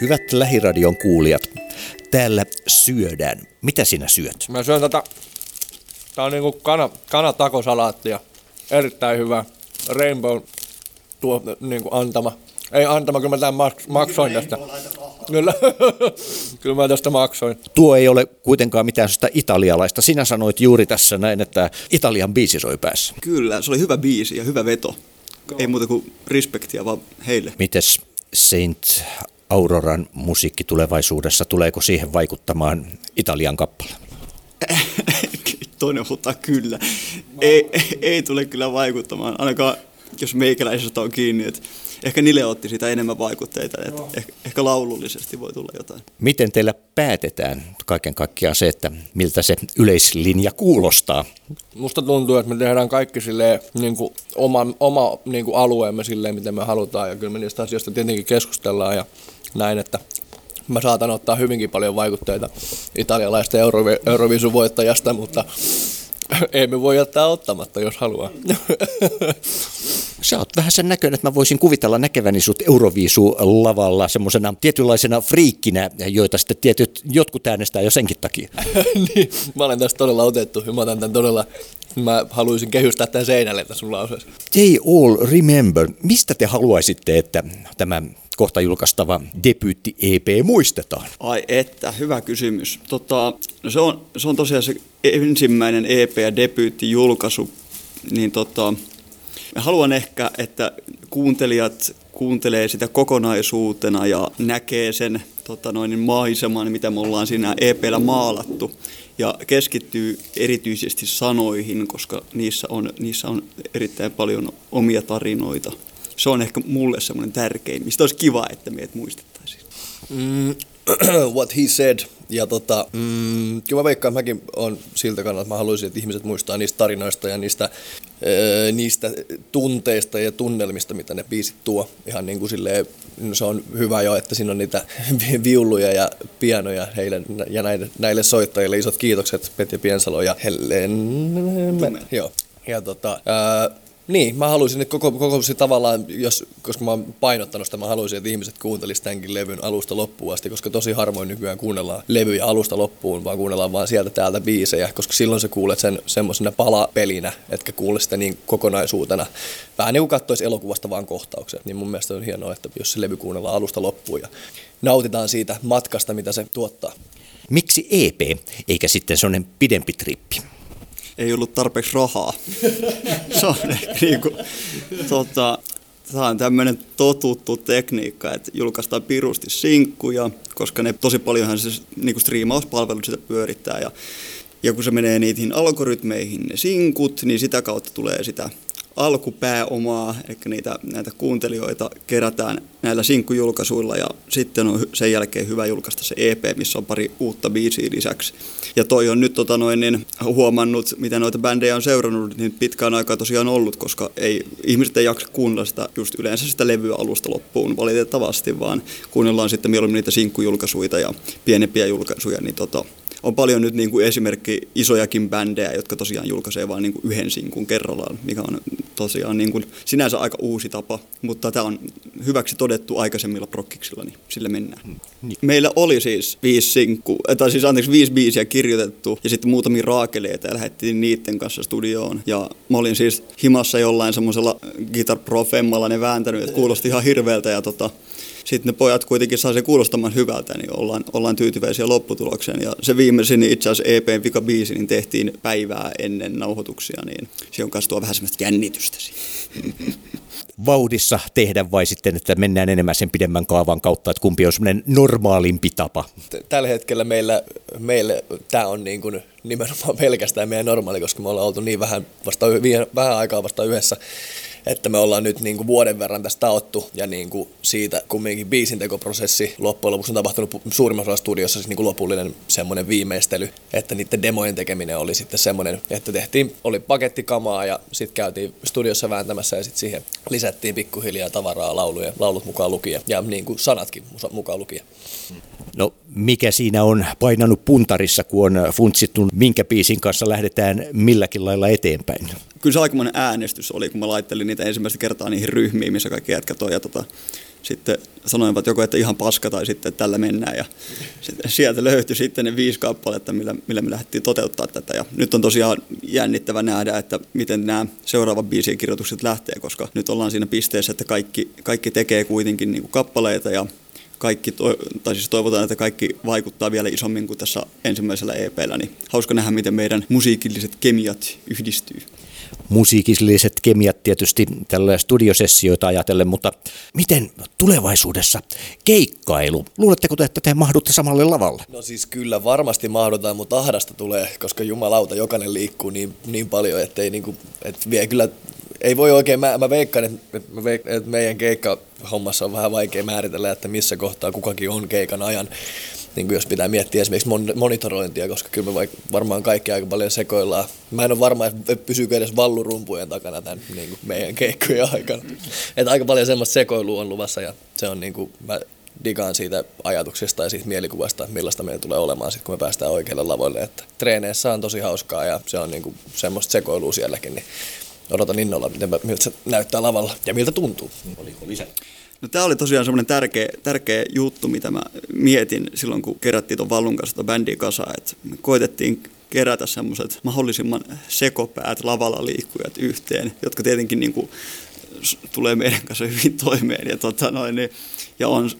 Hyvät lähiradion kuulijat, täällä syödään. Mitä sinä syöt? Mä syön tätä, tää on niinku kana, kanatakosalaattia. Erittäin hyvä. Rainbow tuo niinku antama. Ei antama, kyllä mä tämän maks- maksoin tästä. Kyllä, kyllä mä tästä maksoin. Tuo ei ole kuitenkaan mitään sitä italialaista. Sinä sanoit juuri tässä näin, että Italian biisi soi päässä. Kyllä, se oli hyvä biisi ja hyvä veto. Ei muuta kuin respektiä vaan heille. Mites Saint Auroran musiikki tulevaisuudessa, tuleeko siihen vaikuttamaan Italian kappale? Toinen huutaa kyllä. Ei, ei, tule kyllä vaikuttamaan, ainakaan jos meikäläisestä on kiinni. Että ehkä Nile otti sitä enemmän vaikutteita, että ehkä, ehkä laulullisesti voi tulla jotain. Miten teillä päätetään kaiken kaikkiaan se, että miltä se yleislinja kuulostaa? Musta tuntuu, että me tehdään kaikki silleen, niin kuin oma, oma niin kuin alueemme silleen, miten me halutaan. Ja kyllä me niistä asioista tietenkin keskustellaan ja näin, että mä saatan ottaa hyvinkin paljon vaikutteita italialaista Eurovi- Eurovisun voittajasta, mutta ei me voi jättää ottamatta, jos haluaa. Sä oot vähän sen näköinen, että mä voisin kuvitella näkeväni sut Euroviisu-lavalla semmoisena tietynlaisena friikkinä, joita sitten tietyt, jotkut äänestää jo senkin takia. niin, mä olen tästä todella otettu ja mä otan tämän todella, mä haluaisin kehystää tämän seinälle tässä sun lauseessa. They all remember. Mistä te haluaisitte, että tämä kohta julkaistava debyytti EP muistetaan? Ai että, hyvä kysymys. Tota, no se, on, se on tosiaan se ensimmäinen EP ja debyytti julkaisu, niin tota, haluan ehkä, että kuuntelijat kuuntelee sitä kokonaisuutena ja näkee sen tota noin, maiseman, mitä me ollaan siinä EPllä maalattu. Ja keskittyy erityisesti sanoihin, koska niissä on, niissä on erittäin paljon omia tarinoita. Se on ehkä mulle semmoinen tärkein, mistä olisi kiva, että meidät muistettaisiin. Mm, what he said. Ja tota, mm, kyllä mä veikkaan, mäkin on siltä kannalta, että mä haluaisin, että ihmiset muistaa niistä tarinoista ja niistä, öö, niistä tunteista ja tunnelmista, mitä ne biisit tuo. Ihan niin kuin silleen, no se on hyvä jo, että siinä on niitä viuluja ja pianoja heille, ja näille, näille soittajille isot kiitokset Petja Piensalo ja Helen. Joo. Ja tota, öö, niin, mä haluaisin, että koko, koko se tavallaan, jos, koska mä oon painottanut sitä, mä haluaisin, että ihmiset kuuntelisivat tämänkin levyn alusta loppuun asti, koska tosi harvoin nykyään kuunnellaan levyjä alusta loppuun, vaan kuunnellaan vaan sieltä täältä biisejä, koska silloin sä kuulet sen semmoisena palapelinä, etkä kuule sitä niin kokonaisuutena. Vähän niin kuin katsoisi elokuvasta vaan kohtaukset, niin mun mielestä on hienoa, että jos se levy kuunnellaan alusta loppuun ja nautitaan siitä matkasta, mitä se tuottaa. Miksi EP, eikä sitten sellainen pidempi trippi? Ei ollut tarpeeksi rahaa. Se on ehkä niin kuin, tota, Tämä on tämmöinen totuttu tekniikka, että julkaistaan pirusti sinkkuja, koska ne tosi paljonhan se niin kuin striimauspalvelut sitä pyörittää. Ja, ja kun se menee niihin algoritmeihin ne sinkut, niin sitä kautta tulee sitä alkupääomaa, eli niitä, näitä kuuntelijoita kerätään näillä sinkkujulkaisuilla ja sitten on sen jälkeen hyvä julkaista se EP, missä on pari uutta biisiä lisäksi. Ja toi on nyt tota noin, niin, huomannut, mitä noita bändejä on seurannut, niin pitkään aikaa tosiaan ollut, koska ei, ihmiset ei jaksa kuunnella sitä just yleensä sitä levyä alusta loppuun valitettavasti, vaan kuunnellaan sitten mieluummin niitä sinkkujulkaisuja ja pienempiä julkaisuja, niin tota, on paljon nyt niin kuin esimerkki isojakin bändejä, jotka tosiaan julkaisee vain niin kuin yhden sinkun kerrallaan, mikä on tosiaan niin kuin sinänsä aika uusi tapa, mutta tämä on hyväksi todettu aikaisemmilla prokkiksilla, niin sillä mennään. Niin. Meillä oli siis viisi sinkku, tai siis anteeksi viisi biisiä kirjoitettu ja sitten muutamia raakeleita ja lähdettiin niiden kanssa studioon. Ja mä olin siis himassa jollain semmoisella Guitar ne vääntänyt, että kuulosti ihan hirveältä ja tota, sitten ne pojat kuitenkin saa sen kuulostamaan hyvältä, niin ollaan, ollaan tyytyväisiä lopputulokseen. Ja se viimeisin itse asiassa EPn vika biisi, niin tehtiin päivää ennen nauhoituksia, niin se on kanssa tuo vähän semmoista jännitystä Vauhdissa tehdä vai sitten, että mennään enemmän sen pidemmän kaavan kautta, että kumpi on semmoinen normaalimpi tapa? Tällä hetkellä meillä, meille tämä on niin kuin nimenomaan pelkästään meidän normaali, koska me ollaan oltu niin vähän, vasta, vähän aikaa vasta yhdessä että me ollaan nyt niin kuin vuoden verran tästä taottu ja niin kuin siitä kumminkin biisintekoprosessi loppujen lopuksi on tapahtunut suurimmassa studiossa siis niin kuin lopullinen semmoinen viimeistely, että niiden demojen tekeminen oli sitten semmoinen, että tehtiin, oli pakettikamaa ja sitten käytiin studiossa vääntämässä ja sitten siihen lisättiin pikkuhiljaa tavaraa lauluja, laulut mukaan lukien ja niin kuin sanatkin mukaan lukien. No mikä siinä on painanut puntarissa, kun on funtsittu, minkä biisin kanssa lähdetään milläkin lailla eteenpäin? Kyllä se aikamoinen äänestys oli, kun mä laittelin niitä ensimmäistä kertaa niihin ryhmiin, missä kaikki jätkät on. Ja tota, sitten sanoivat joko, että ihan paska tai sitten että tällä mennään. Ja sieltä löytyi sitten ne viisi kappaletta, millä, millä me lähdettiin toteuttaa tätä. Ja nyt on tosiaan jännittävä nähdä, että miten nämä seuraavat biisien kirjoitukset lähtee, koska nyt ollaan siinä pisteessä, että kaikki, kaikki tekee kuitenkin niin kuin kappaleita ja kaikki, tai siis toivotaan, että kaikki vaikuttaa vielä isommin kuin tässä ensimmäisellä EPllä, niin hauska nähdä, miten meidän musiikilliset kemiat yhdistyy musiikilliset kemiat tietysti tällä studiosessioita ajatellen, mutta miten tulevaisuudessa keikkailu? Luuletteko te, että te mahdutte samalle lavalle? No siis kyllä varmasti mahdutaan, mutta ahdasta tulee, koska jumalauta jokainen liikkuu niin, niin paljon, että ei niinku, et vie kyllä ei voi oikein, mä, mä veikkaan, että, että, veik, että meidän keikka hommassa on vähän vaikea määritellä, että missä kohtaa kukakin on keikan ajan niin kuin jos pitää miettiä esimerkiksi monitorointia, koska kyllä me varmaan kaikki aika paljon sekoillaan. Mä en ole varma, että pysyykö edes vallurumpujen takana tämän niin kuin meidän keikkojen aikana. Että aika paljon semmoista sekoilua on luvassa ja se on niin kuin, mä digaan siitä ajatuksesta ja siitä mielikuvasta, millaista meillä tulee olemaan sitten, kun me päästään oikealle lavoille. Että treeneissä on tosi hauskaa ja se on niin kuin semmoista sekoilua sielläkin, niin odotan innolla, miten, miltä se näyttää lavalla ja miltä tuntuu. Oliko lisää? No tämä oli tosiaan semmoinen tärkeä, tärkeä juttu, mitä mä mietin silloin, kun kerättiin tuon Vallun kanssa tuon bändiä kasaan, että me koitettiin kerätä semmoiset mahdollisimman sekopäät lavalla liikkujat yhteen, jotka tietenkin niin kuin tulee meidän kanssa hyvin toimeen. Ja, tota noin, niin, ja on,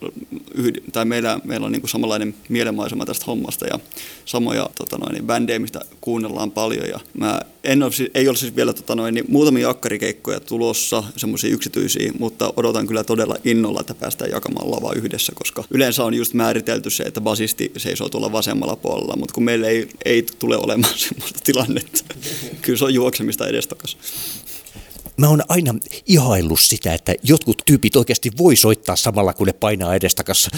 tai meillä, meillä on niin kuin samanlainen mielenmaisema tästä hommasta ja samoja tota noin, niin bändejä, mistä kuunnellaan paljon. Ja mä en ole, ei ole siis vielä tota noin, niin muutamia akkarikeikkoja tulossa, semmoisia yksityisiä, mutta odotan kyllä todella innolla, että päästään jakamaan lava yhdessä, koska yleensä on just määritelty se, että basisti seisoo tuolla vasemmalla puolella, mutta kun meillä ei, ei tule olemaan semmoista tilannetta, kyllä se on juoksemista edestakaisin mä oon aina ihaillut sitä, että jotkut tyypit oikeasti voi soittaa samalla, kun ne painaa edestakassa.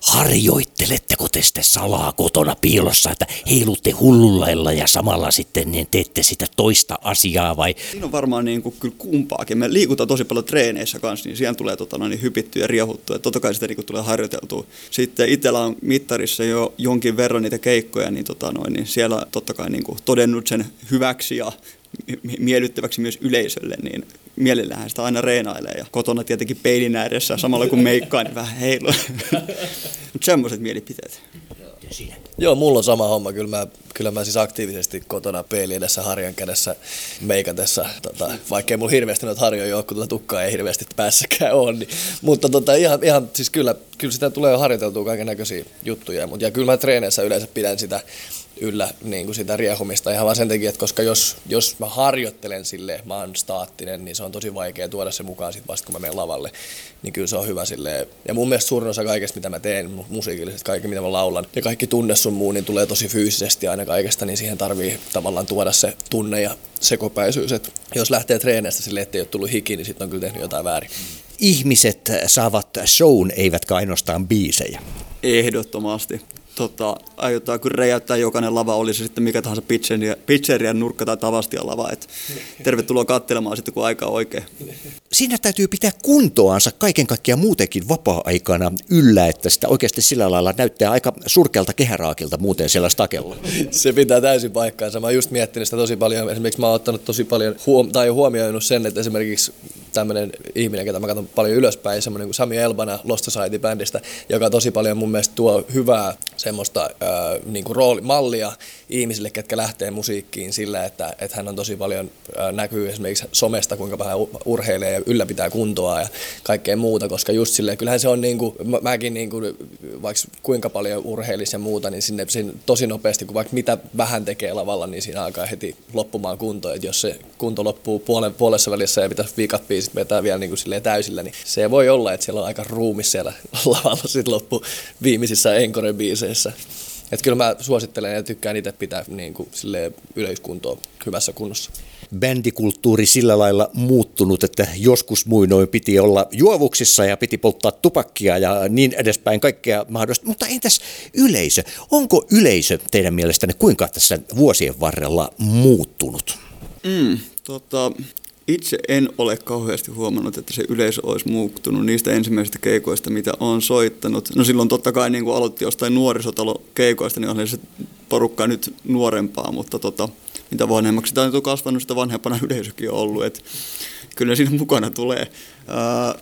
Harjoitteletteko te sitten salaa kotona piilossa, että heilutte hullullailla ja samalla sitten niin teette sitä toista asiaa vai? Siinä on varmaan niin kuin kyllä kumpaakin. Me liikutaan tosi paljon treeneissä kanssa, niin siihen tulee tota, noin, hypittyä ja riehuttua. Totta kai sitä niin kuin tulee harjoiteltua. Sitten itsellä on mittarissa jo jonkin verran niitä keikkoja, niin, tota, noin, niin siellä totta kai niin kuin todennut sen hyväksi ja miellyttäväksi myös yleisölle, niin mielellähän sitä aina reenailee ja kotona tietenkin peilin ääressä samalla kun meikkaa, niin vähän heilu. Mutta semmoiset mielipiteet. Joo, mulla on sama homma. Kyllä mä, kyllä mä siis aktiivisesti kotona peili edessä harjan kädessä meikatessa, tota, vaikkei mulla hirveästi noita harjoja ole, kun tuota tukkaa ei hirveästi päässäkään ole. Niin, mutta tota, ihan, ihan, siis kyllä, kyllä sitä tulee harjoiteltua kaiken näköisiä juttuja. Mutta, ja kyllä mä treeneissä yleensä pidän sitä yllä niin kuin sitä riehumista ihan vaan sen takia, että koska jos, jos mä harjoittelen sille, mä oon staattinen, niin se on tosi vaikea tuoda se mukaan sit vasta kun mä menen lavalle, niin kyllä se on hyvä sille. Ja mun mielestä suurin osa kaikesta, mitä mä teen musiikillisesti, kaikki mitä mä laulan ja kaikki tunne sun muu, niin tulee tosi fyysisesti aina kaikesta, niin siihen tarvii tavallaan tuoda se tunne ja sekopäisyys. Et jos lähtee treeneistä silleen, ettei ole tullut hiki, niin sitten on kyllä tehnyt jotain väärin. Ihmiset saavat shown, eivätkä ainoastaan biisejä. Ehdottomasti tota, aiotaan kyllä räjäyttää jokainen lava, oli se sitten mikä tahansa pizzeria, pizzerian nurkka tai tavastia lava. Et tervetuloa katselemaan sitten, kun aika on oikein. Siinä täytyy pitää kuntoansa kaiken kaikkiaan muutenkin vapaa-aikana yllä, että sitä oikeasti sillä lailla näyttää aika surkealta kehäraakilta muuten siellä stakella. Se pitää täysin paikkaansa. Mä oon just miettinyt sitä tosi paljon. Esimerkiksi mä oon ottanut tosi paljon huom- tai huomioinut sen, että esimerkiksi tämmöinen ihminen, ketä mä katson paljon ylöspäin, semmoinen kuin Sami Elbana Lost Society-bändistä, joka tosi paljon mun mielestä tuo hyvää semmoista äh, niin kuin roolimallia ihmisille, ketkä lähtee musiikkiin sillä, että, että hän on tosi paljon äh, näkyy esimerkiksi somesta, kuinka vähän urheilee ja ylläpitää kuntoa ja kaikkea muuta, koska just silleen, kyllähän se on niin kuin, mä, mäkin niin kuin, vaikka kuinka paljon urheilisi ja muuta, niin sinne, sinne tosi nopeasti, kun vaikka mitä vähän tekee lavalla, niin siinä alkaa heti loppumaan kunto, että jos se kunto loppuu puolen, puolessa välissä ja pitäisi viikat biisit vetää vielä niin kuin täysillä, niin se voi olla, että siellä on aika ruumis siellä lavalla sitten loppu viimeisissä Encore-biiseissä. Että kyllä mä suosittelen ja tykkään itse pitää niin kuin, yleiskuntoa hyvässä kunnossa. Bändikulttuuri sillä lailla muuttunut, että joskus muinoin piti olla juovuksissa ja piti polttaa tupakkia ja niin edespäin kaikkea mahdollista. Mutta entäs yleisö? Onko yleisö teidän mielestänne kuinka tässä vuosien varrella muuttunut? Mm, tota, itse en ole kauheasti huomannut, että se yleisö olisi muuttunut niistä ensimmäisistä keikoista, mitä olen soittanut. No silloin totta kai niin kun aloitti jostain nuorisotalokeikoista, niin on se porukka nyt nuorempaa, mutta tota, mitä vanhemmaksi tämä on kasvanut, sitä vanhempana yleisökin on ollut. Et kyllä siinä mukana tulee. Ää,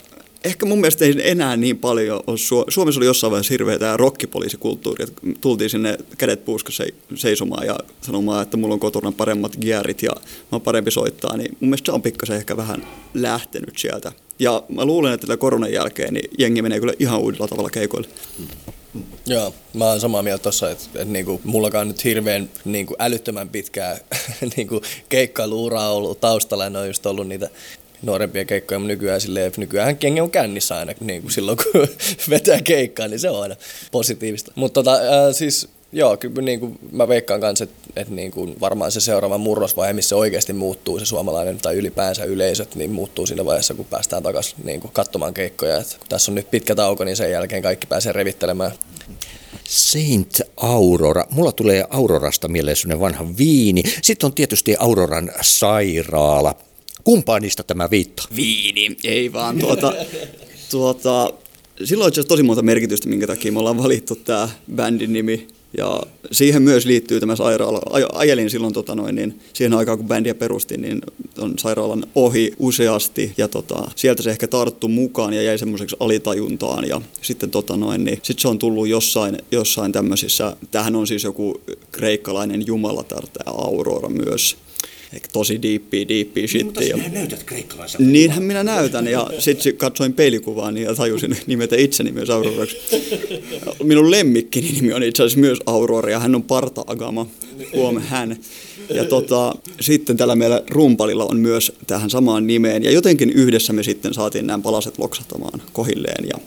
ehkä mun mielestä ei enää niin paljon ole. Suomessa oli jossain vaiheessa hirveä tämä rokkipoliisikulttuuri, että tultiin sinne kädet puuskassa seisomaan ja sanomaan, että mulla on kotona paremmat gearit ja mä oon parempi soittaa, niin mun mielestä se on pikkasen ehkä vähän lähtenyt sieltä. Ja mä luulen, että tällä koronan jälkeen niin jengi menee kyllä ihan uudella tavalla keikoille. Joo, mä oon samaa mieltä tossa, että, että niinku, mullakaan nyt hirveän niinku, älyttömän pitkää niinku, keikkailuuraa ollut taustalla ne on just ollut niitä nuorempia keikkoja, mutta nykyään, silleen, nykyään kengi on kännissä aina niin kuin silloin, kun vetää keikkaa, niin se on aina positiivista. Mutta tota, äh, siis Joo, kyllä niin kuin mä veikkaan kanssa, että, että niin kuin varmaan se seuraava murrosvaihe, missä oikeasti muuttuu se suomalainen tai ylipäänsä yleisöt, niin muuttuu siinä vaiheessa, kun päästään takaisin niin kuin katsomaan keikkoja. Että kun tässä on nyt pitkä tauko, niin sen jälkeen kaikki pääsee revittelemään. Saint Aurora. Mulla tulee Aurorasta mieleen vanha viini. Sitten on tietysti Auroran sairaala. Kumpaa niistä tämä viittaa? Viini, ei vaan tuota, tuota, silloin on tosi monta merkitystä, minkä takia me ollaan valittu tämä bändin nimi. Ja siihen myös liittyy tämä sairaala. Ajelin silloin tota noin, niin siihen aikaan, kun bändiä perustin, niin on sairaalan ohi useasti. Ja tota, sieltä se ehkä tarttu mukaan ja jäi semmoiseksi alitajuntaan. Ja sitten tota noin, niin sit se on tullut jossain, jossain tämmöisissä, tähän on siis joku kreikkalainen jumalatar, tämä Aurora myös tosi diippiä, diippiä niin, shittiä. Mutta näytät kreikkalaiselta. Niinhän minä näytän ja sitten katsoin peilikuvaa niin ja tajusin nimetä itseni myös Auroraksi. Minun lemmikkini nimi on itse asiassa myös Aurora ja hän on Parta-agama, huom hän. Ja tota, sitten tällä meillä rumpalilla on myös tähän samaan nimeen ja jotenkin yhdessä me sitten saatiin nämä palaset loksahtamaan kohilleen ja,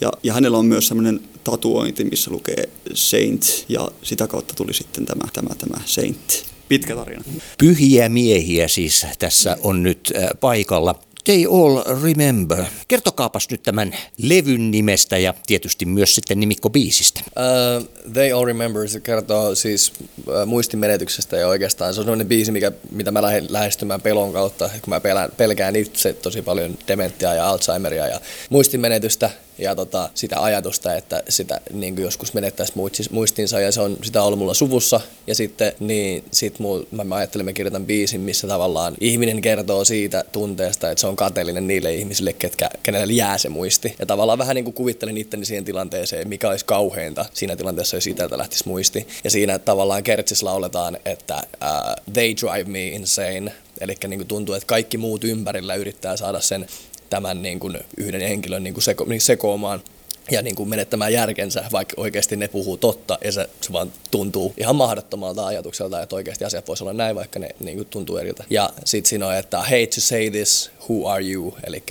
ja, ja hänellä on myös semmoinen tatuointi, missä lukee Saint ja sitä kautta tuli sitten tämä, tämä, tämä Saint pitkä tarina. Pyhiä miehiä siis tässä on nyt äh, paikalla. They All Remember. Kertokaapas nyt tämän levyn nimestä ja tietysti myös sitten nimikko biisistä. Uh, They All Remember, se kertoo siis uh, muistimenetyksestä ja oikeastaan se on sellainen biisi, mikä, mitä mä lähden lähestymään pelon kautta, kun mä pelään, pelkään itse tosi paljon dementiaa ja Alzheimeria ja muistimenetystä ja tota, sitä ajatusta, että sitä niin kuin joskus menettäisi muistinsa ja se on sitä ollut mulla suvussa ja sitten niin sit muu, mä, mä ajattelin, mä kirjoitan biisin, missä tavallaan ihminen kertoo siitä tunteesta, että se on kateellinen niille ihmisille, ketkä, kenelle jää se muisti. Ja tavallaan vähän niin kuin kuvittelin itteni siihen tilanteeseen, mikä olisi kauheinta siinä tilanteessa, jos itseltä lähtisi muisti. Ja siinä tavallaan kertsissä lauletaan, että uh, they drive me insane, Eli niin tuntuu, että kaikki muut ympärillä yrittää saada sen tämän niin kuin yhden henkilön niin kuin seko, niin sekoamaan ja niin kuin menettämään järkensä, vaikka oikeasti ne puhuu totta, ja se, se vaan tuntuu ihan mahdottomalta ajatukselta, että oikeasti asiat voisi olla näin, vaikka ne niin kuin tuntuu eriltä. Ja sitten siinä on, että hate to say this, who are you, eli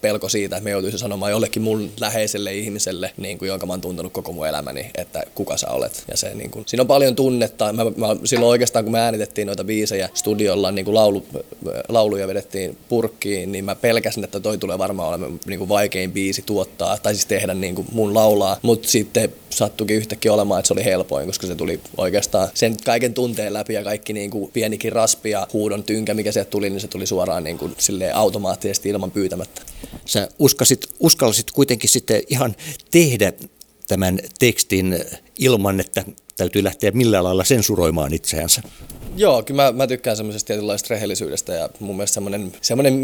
pelko siitä, että me joutuisi sanomaan jollekin mun läheiselle ihmiselle, niin kuin, jonka mä oon tuntenut koko mun elämäni, että kuka sä olet. Ja se, niin kuin, siinä on paljon tunnetta. Mä, mä, silloin oikeastaan, kun me äänitettiin noita biisejä studiolla, niin kuin laulu, lauluja vedettiin purkkiin, niin mä pelkäsin, että toi tulee varmaan olemaan niin kuin vaikein biisi tuottaa, tai siis tehdä niin kuin mun laulaa. Mutta sitten sattukin yhtäkkiä olemaan, että se oli helpoin, koska se tuli oikeastaan sen kaiken tunteen läpi ja kaikki niin kuin pienikin raspi ja huudon tynkä, mikä sieltä tuli, niin se tuli suoraan niin kuin automaattisesti ilman pyytämättä. Sä uskasit, uskallisit kuitenkin sitten ihan tehdä tämän tekstin ilman, että täytyy lähteä millään lailla sensuroimaan itseänsä. Joo, kyllä mä, mä tykkään semmoisesta tietynlaista rehellisyydestä ja mun mielestä semmoinen, semmoinen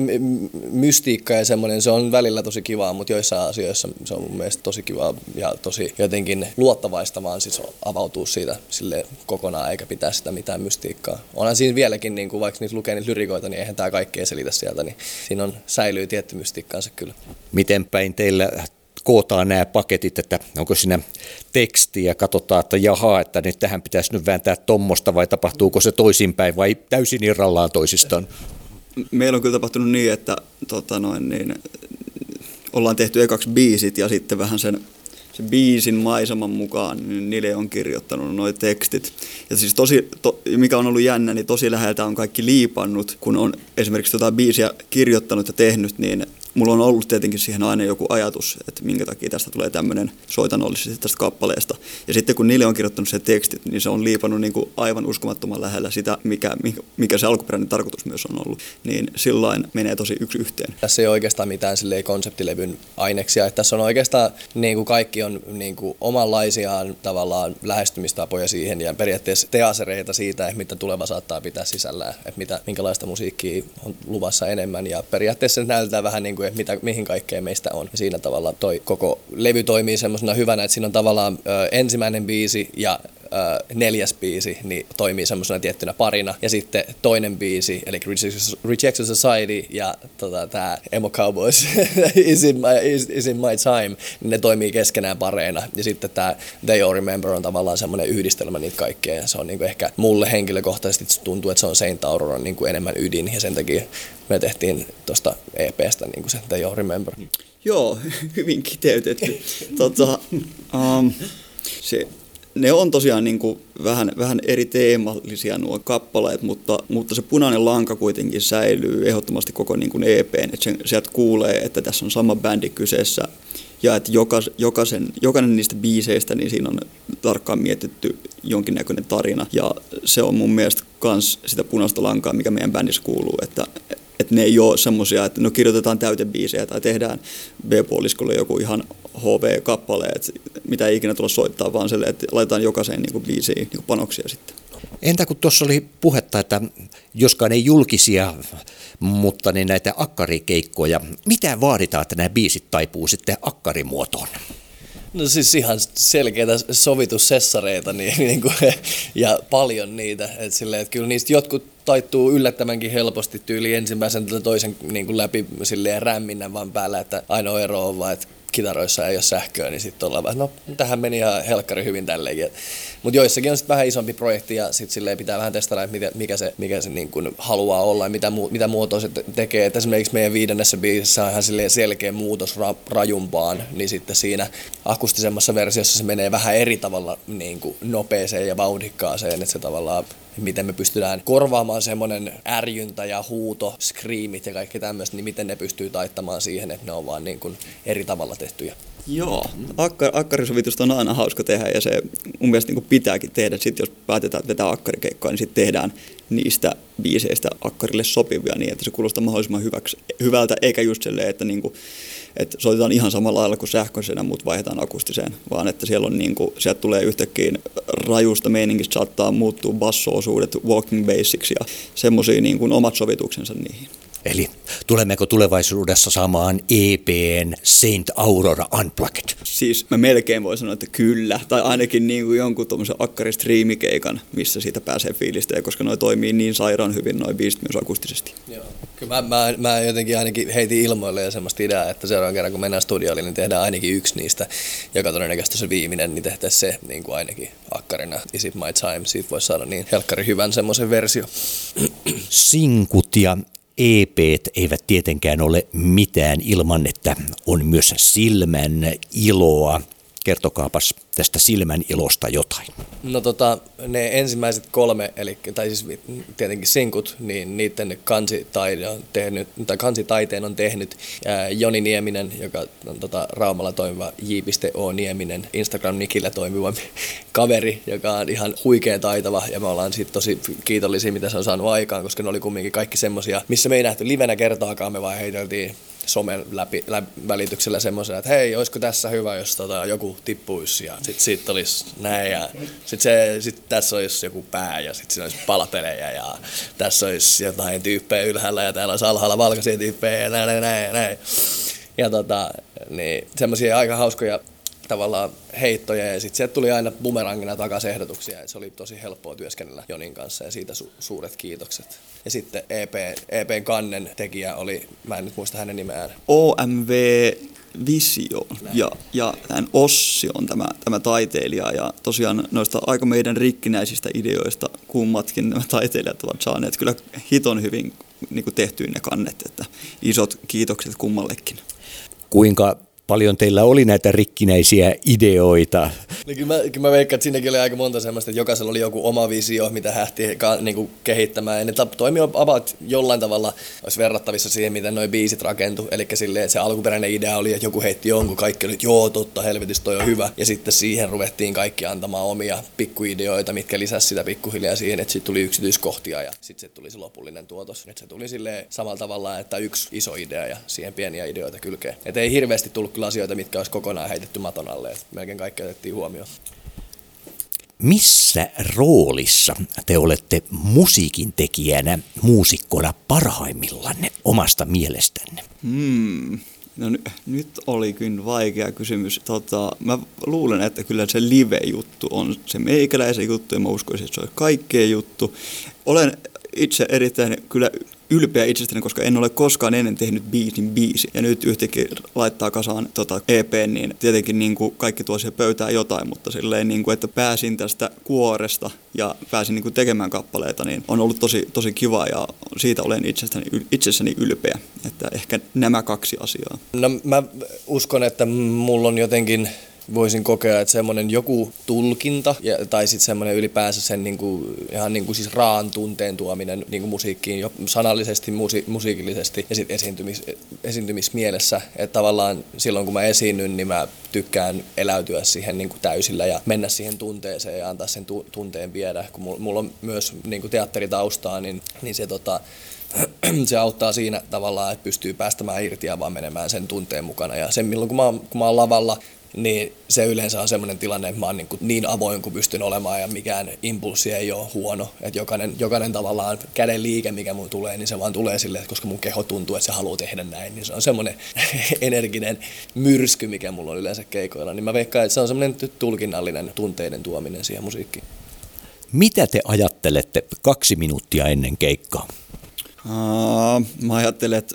mystiikka ja semmoinen, se on välillä tosi kivaa, mutta joissain asioissa se on mun mielestä tosi kivaa ja tosi jotenkin luottavaista vaan siis avautuu siitä sille kokonaan eikä pitää sitä mitään mystiikkaa. Onhan siinä vieläkin, niin kuin, vaikka niitä lukee niitä lyrikoita, niin eihän tämä kaikkea selitä sieltä, niin siinä on, säilyy tietty mystiikkaansa kyllä. Miten päin teillä kootaan nämä paketit, että onko siinä teksti ja katsotaan, että jaha, että nyt tähän pitäisi nyt vääntää tommosta vai tapahtuuko se toisinpäin vai täysin irrallaan toisistaan? Meillä on kyllä tapahtunut niin, että tota noin, niin, ollaan tehty ekaksi biisit ja sitten vähän sen se biisin maiseman mukaan, niin Nile on kirjoittanut nuo tekstit. Ja siis tosi, to, mikä on ollut jännä, niin tosi läheltä on kaikki liipannut, kun on esimerkiksi tota biisiä kirjoittanut ja tehnyt, niin mulla on ollut tietenkin siihen aina joku ajatus, että minkä takia tästä tulee tämmöinen soitanollisesti tästä kappaleesta. Ja sitten kun niille on kirjoittanut se tekstit, niin se on liipannut niin kuin aivan uskomattoman lähellä sitä, mikä, mikä se alkuperäinen tarkoitus myös on ollut. Niin sillain menee tosi yksi yhteen. Tässä ei ole oikeastaan mitään konseptilevyn aineksia. Että tässä on oikeastaan niin kuin kaikki on niin kuin omanlaisiaan tavallaan lähestymistapoja siihen ja periaatteessa teasereita siitä, että mitä tuleva saattaa pitää sisällään, että mitä, minkälaista musiikkia on luvassa enemmän ja periaatteessa näytetään vähän niin kuin, että mitä, mihin kaikkeen meistä on. Siinä tavalla toi koko levy toimii semmoisena hyvänä, että siinä on tavallaan ö, ensimmäinen biisi ja neljäs biisi niin toimii semmoisena tiettynä parina. Ja sitten toinen biisi, eli Rejection Society ja tota, tämä Emo Cowboys is, in my, is, is in my time, niin ne toimii keskenään pareina. Ja sitten tämä They All Remember on tavallaan semmoinen yhdistelmä niitä kaikkea. Se on niinku ehkä mulle henkilökohtaisesti tuntuu, että se on Saint Auroran niinku enemmän ydin ja sen takia me tehtiin tuosta EPstä niinku se They All Remember. Joo, hyvin kiteytetty. tota, um, se ne on tosiaan niin kuin vähän, vähän eri teemallisia nuo kappaleet, mutta, mutta se punainen lanka kuitenkin säilyy ehdottomasti koko niin kuin EPn, että sen, sieltä kuulee, että tässä on sama bändi kyseessä ja että jokas, jokaisen, jokainen niistä biiseistä, niin siinä on tarkkaan mietitty jonkinnäköinen tarina. Ja se on mun mielestä myös sitä punaista lankaa, mikä meidän bändissä kuuluu, että, että ne ei ole semmoisia, että no kirjoitetaan täytebiisejä tai tehdään B-puoliskolle joku ihan HV-kappale, että mitä ei ikinä tulla soittaa, vaan sille, että laitetaan jokaiseen niin kuin biisiin niin kuin panoksia sitten. Entä kun tuossa oli puhetta, että joskaan ei julkisia, mutta niin näitä akkarikeikkoja, mitä vaaditaan, että nämä biisit taipuu sitten akkarimuotoon? No siis ihan selkeitä sovitussessareita niin, niin kuin, ja paljon niitä. Et silleen, että kyllä niistä jotkut taittuu yllättävänkin helposti tyyli ensimmäisen tai toisen niin kuin läpi silleen rämminnän vaan päällä, että ainoa ero on vaan, että kitaroissa ei ole sähköä, niin sitten ollaan vähän, no tähän meni ihan helkkari hyvin tälleenkin. Mutta joissakin on sitten vähän isompi projekti ja sitten pitää vähän testata, että mikä se, mikä se niin kuin haluaa olla ja mitä, mitä muotoa se tekee. Et esimerkiksi meidän viidennessä biisissä on ihan selkeä muutos ra, rajumpaan, niin sitten siinä akustisemmassa versiossa se menee vähän eri tavalla niin kuin nopeeseen ja vauhdikkaaseen, että se tavallaan miten me pystytään korvaamaan semmoinen ärjyntä ja huuto, screamit ja kaikki tämmöistä, niin miten ne pystyy taittamaan siihen, että ne on vaan niin kuin eri tavalla tehtyjä. Joo, Akka, akkarisovitusta on aina hauska tehdä ja se mun mielestä niin pitääkin tehdä. Sitten jos päätetään, vetää akkarikeikkaa, niin sitten tehdään niistä biiseistä akkarille sopivia niin, että se kuulostaa mahdollisimman hyväksi, hyvältä, eikä just silleen, että, niin kuin, että soitetaan ihan samalla lailla kuin sähköisenä, mutta vaihdetaan akustiseen, vaan että siellä on niin kuin, sieltä tulee yhtäkkiä rajusta meiningistä saattaa muuttua basso-osuudet walking basics ja semmoisia niin omat sovituksensa niihin. Eli tulemmeko tulevaisuudessa saamaan EPn Saint Aurora Unplugged? Siis mä melkein voin sanoa, että kyllä. Tai ainakin niin kuin jonkun tuommoisen akkaristriimikeikan, missä siitä pääsee fiilistä, koska noi toimii niin sairaan hyvin noin biisit myös akustisesti. Joo. Kyllä mä, mä, mä, jotenkin ainakin heitin ilmoille ja semmoista ideaa, että seuraavan kerran kun mennään studioille, niin tehdään ainakin yksi niistä, joka todennäköisesti se viimeinen, niin tehtäisiin se niin kuin ainakin akkarina Is It My Time. Siitä voisi saada niin helkkari hyvän semmoisen versio. Sinkut ja EP eivät tietenkään ole mitään ilman, että on myös silmän iloa. Kertokaapas tästä silmän ilosta jotain. No tota, ne ensimmäiset kolme, eli, tai siis tietenkin sinkut, niin niiden on tehnyt, tai kansitaiteen on tehnyt ää, Joni Nieminen, joka on tota, Raumalla toimiva J.O. Nieminen, Instagram-nikillä toimiva kaveri, joka on ihan huikea taitava, ja me ollaan siitä tosi kiitollisia, mitä se on saanut aikaan, koska ne oli kumminkin kaikki semmosia, missä me ei nähty livenä kertaakaan, me vaan heiteltiin somen läpi, läpi välityksellä semmoisen, että hei, olisiko tässä hyvä, jos tota, joku tippuisi ja sitten sit olisi näin ja sitten se, sit tässä olisi joku pää ja sitten siinä olisi palapelejä ja tässä olisi jotain tyyppejä ylhäällä ja täällä olisi alhaalla valkoisia tyyppejä ja näin, näin, näin. näin. Ja tota, niin semmoisia aika hauskoja tavallaan heittoja ja sitten sieltä tuli aina bumerangina takaisin ehdotuksia. Et se oli tosi helppoa työskennellä Jonin kanssa ja siitä su- suuret kiitokset. Ja sitten EP, EPn kannen tekijä oli, mä en nyt muista hänen nimeään. OMV Visio ja, ja hän Ossi on tämä, tämä taiteilija ja tosiaan noista aika meidän rikkinäisistä ideoista kummatkin nämä taiteilijat ovat saaneet kyllä hiton hyvin niin tehtyä ne kannet, että isot kiitokset kummallekin. Kuinka paljon teillä oli näitä rikkinäisiä ideoita. No kyllä, mä, kyllä mä veikkaan, että siinäkin oli aika monta semmoista, että jokaisella oli joku oma visio, mitä hähti niin kuin kehittämään. Ja ne toimii about jollain tavalla, olisi verrattavissa siihen, miten noi biisit rakentu. Eli silleen, että se alkuperäinen idea oli, että joku heitti jonkun, kaikki oli, että joo, totta, helvetis, toi on hyvä. Ja sitten siihen ruvettiin kaikki antamaan omia pikkuideoita, mitkä lisäsi sitä pikkuhiljaa siihen, että sitten tuli yksityiskohtia ja sitten se tuli se lopullinen tuotos. Nyt se tuli silleen samalla tavalla, että yksi iso idea ja siihen pieniä ideoita kylkeen. Et ei hirveästi tullut kyllä asioita, mitkä olisi kokonaan heitetty maton alle. Et melkein kaikki otettiin huomioon. Missä roolissa te olette musiikin tekijänä, muusikkona parhaimmillanne omasta mielestänne? Hmm. No n- nyt oli kyllä vaikea kysymys. Tota, mä luulen, että kyllä se live-juttu on se meikäläisen juttu ja mä uskoisin, että se on kaikkeen juttu. Olen itse erittäin kyllä ylpeä itsestäni, koska en ole koskaan ennen tehnyt biisin biisi. Ja nyt yhtäkkiä laittaa kasaan tota EP, niin tietenkin niin kuin kaikki tuo siihen pöytään jotain, mutta silleen, niin kuin, että pääsin tästä kuoresta ja pääsin niin kuin tekemään kappaleita, niin on ollut tosi, tosi kiva ja siitä olen itsestäni, itsessäni ylpeä. Että ehkä nämä kaksi asiaa. No mä uskon, että mulla on jotenkin voisin kokea, että semmoinen joku tulkinta ja, tai sitten semmoinen ylipäänsä sen niinku, ihan niinku siis raan tunteen tuominen niinku musiikkiin jo sanallisesti, musi, musiikillisesti ja sitten esiintymis, esiintymismielessä. Että tavallaan silloin kun mä esiinnyn, niin mä tykkään eläytyä siihen niinku täysillä ja mennä siihen tunteeseen ja antaa sen tu, tunteen viedä. Kun mulla, on myös niinku teatteritaustaa, niin, niin se tota, se auttaa siinä tavallaan, että pystyy päästämään irti ja vaan menemään sen tunteen mukana. Ja sen milloin kun mä, oon, kun mä oon lavalla, niin se yleensä on semmoinen tilanne, että mä oon niin, kuin niin avoin kuin pystyn olemaan ja mikään impulssi ei ole huono. Että jokainen, jokainen tavallaan käden liike, mikä mun tulee, niin se vaan tulee silleen, että koska mun keho tuntuu, että se haluaa tehdä näin, niin se on semmoinen energinen myrsky, mikä mulla on yleensä keikoilla. Niin mä veikkaan, että se on semmoinen tulkinnallinen tunteiden tuominen siihen musiikkiin. Mitä te ajattelette kaksi minuuttia ennen keikkaa? Uh, mä ajattelen, että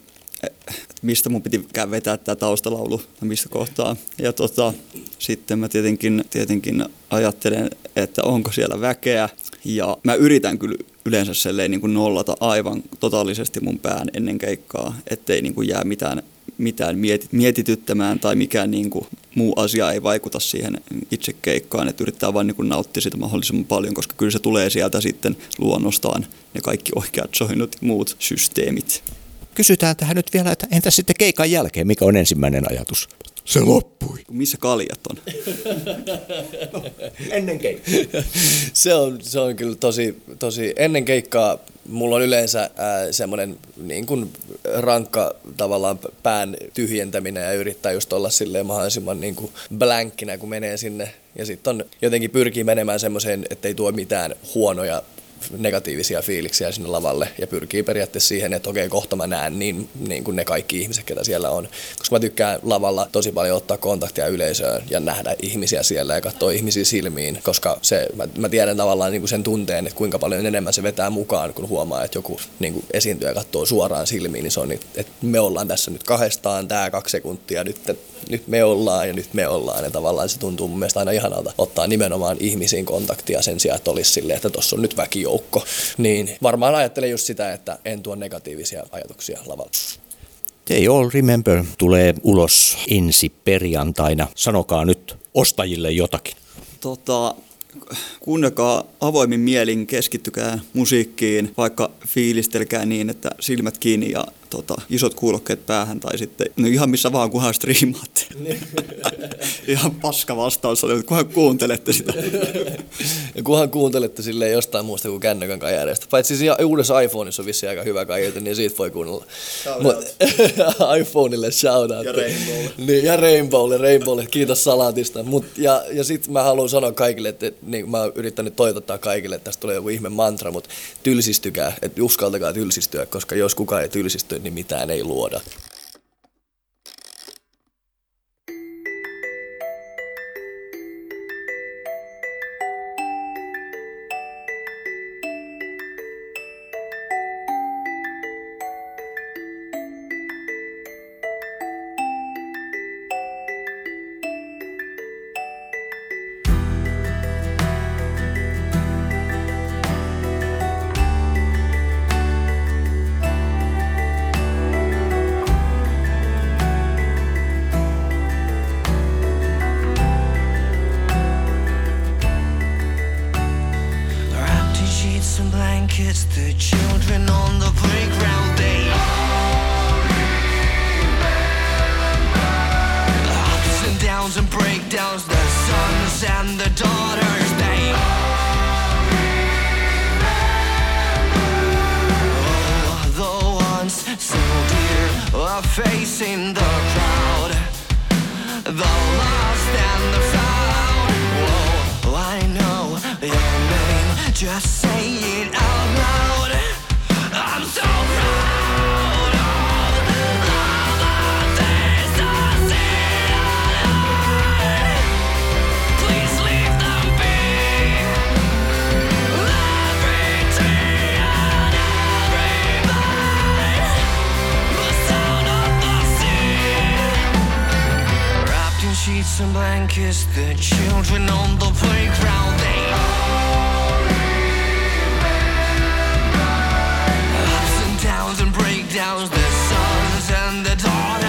mistä mun piti vetää tämä taustalaulu, mistä kohtaa. Ja tota, sitten mä tietenkin, tietenkin ajattelen, että onko siellä väkeä. Ja mä yritän kyllä yleensä selleen niin kuin nollata aivan totaalisesti mun pään ennen keikkaa, ettei niin kuin jää mitään, mitään mietityttämään tai mikään niin kuin muu asia ei vaikuta siihen itse keikkaan, että yrittää vain niin nauttia sitä mahdollisimman paljon, koska kyllä se tulee sieltä sitten luonnostaan ne kaikki oikeat soinnut ja muut systeemit kysytään tähän nyt vielä, että entä sitten keikan jälkeen, mikä on ensimmäinen ajatus? Se loppui. Missä kaljat on? no, ennen keikkaa. se, on, se on kyllä tosi, tosi, ennen keikkaa mulla on yleensä äh, semmoinen niin kuin rankka tavallaan pään tyhjentäminen ja yrittää just olla silleen mahdollisimman niin kuin blankkinä, kun menee sinne. Ja sitten on jotenkin pyrkii menemään semmoiseen, ettei tuo mitään huonoja negatiivisia fiiliksiä sinne lavalle ja pyrkii periaatteessa siihen, että okei, kohta mä näen niin, niin kuin ne kaikki ihmiset, ketä siellä on. Koska mä tykkään lavalla tosi paljon ottaa kontaktia yleisöön ja nähdä ihmisiä siellä ja katsoa ihmisiä silmiin, koska se, mä, mä tiedän tavallaan niin kuin sen tunteen, että kuinka paljon enemmän se vetää mukaan, kun huomaa, että joku niin kuin esiintyjä katsoo suoraan silmiin, niin se on, niin, että me ollaan tässä nyt kahdestaan, tämä kaksi sekuntia, nyt nyt me ollaan ja nyt me ollaan. Ja tavallaan se tuntuu mun mielestä aina ihanalta ottaa nimenomaan ihmisiin kontaktia sen sijaan, että olisi silleen, että tuossa on nyt väkijoukko. Niin varmaan ajattelen just sitä, että en tuo negatiivisia ajatuksia lavalla. They All Remember tulee ulos ensi perjantaina. Sanokaa nyt ostajille jotakin. Tota, kuunnelkaa avoimin mielin, keskittykää musiikkiin, vaikka fiilistelkää niin, että silmät kiinni ja tota, isot kuulokkeet päähän tai sitten no ihan missä vaan kunhan striimaatte. ihan paska vastaus oli, että kunhan kuuntelette sitä. ja kunhan kuuntelette sille jostain muusta kuin kännykän kajareista. Paitsi siis uudessa iPhoneissa on vissi aika hyvä kaiute, niin siitä voi kuunnella. Mut, iPhoneille shoutout. Ja Rainbowlle. Niin, ja Rainbowlle, Rainbowlle. Kiitos salatista. Mut, ja, ja sitten mä haluan sanoa kaikille, että niin, mä oon yrittänyt toivottaa kaikille, että tästä tulee joku ihme mantra, mutta tylsistykää, että uskaltakaa tylsistyä, koska jos kukaan ei tylsisty, niin mitään ei luoda. facing the And blankets, the children on the playground, they. downs, the suns and the dark.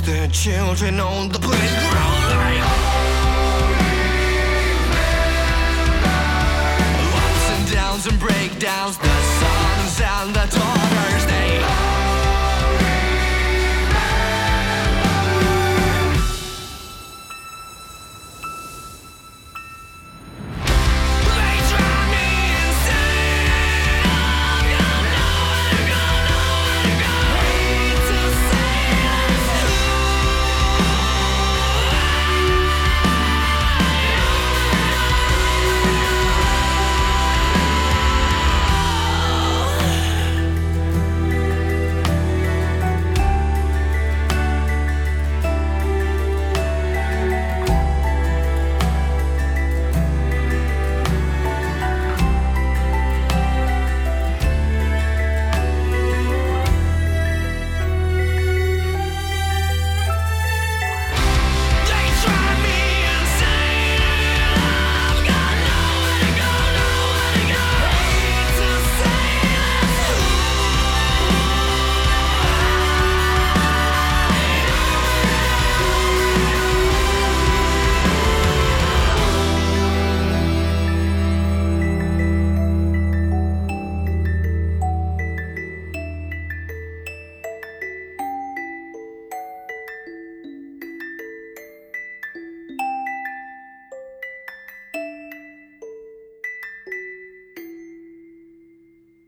their children on the playground.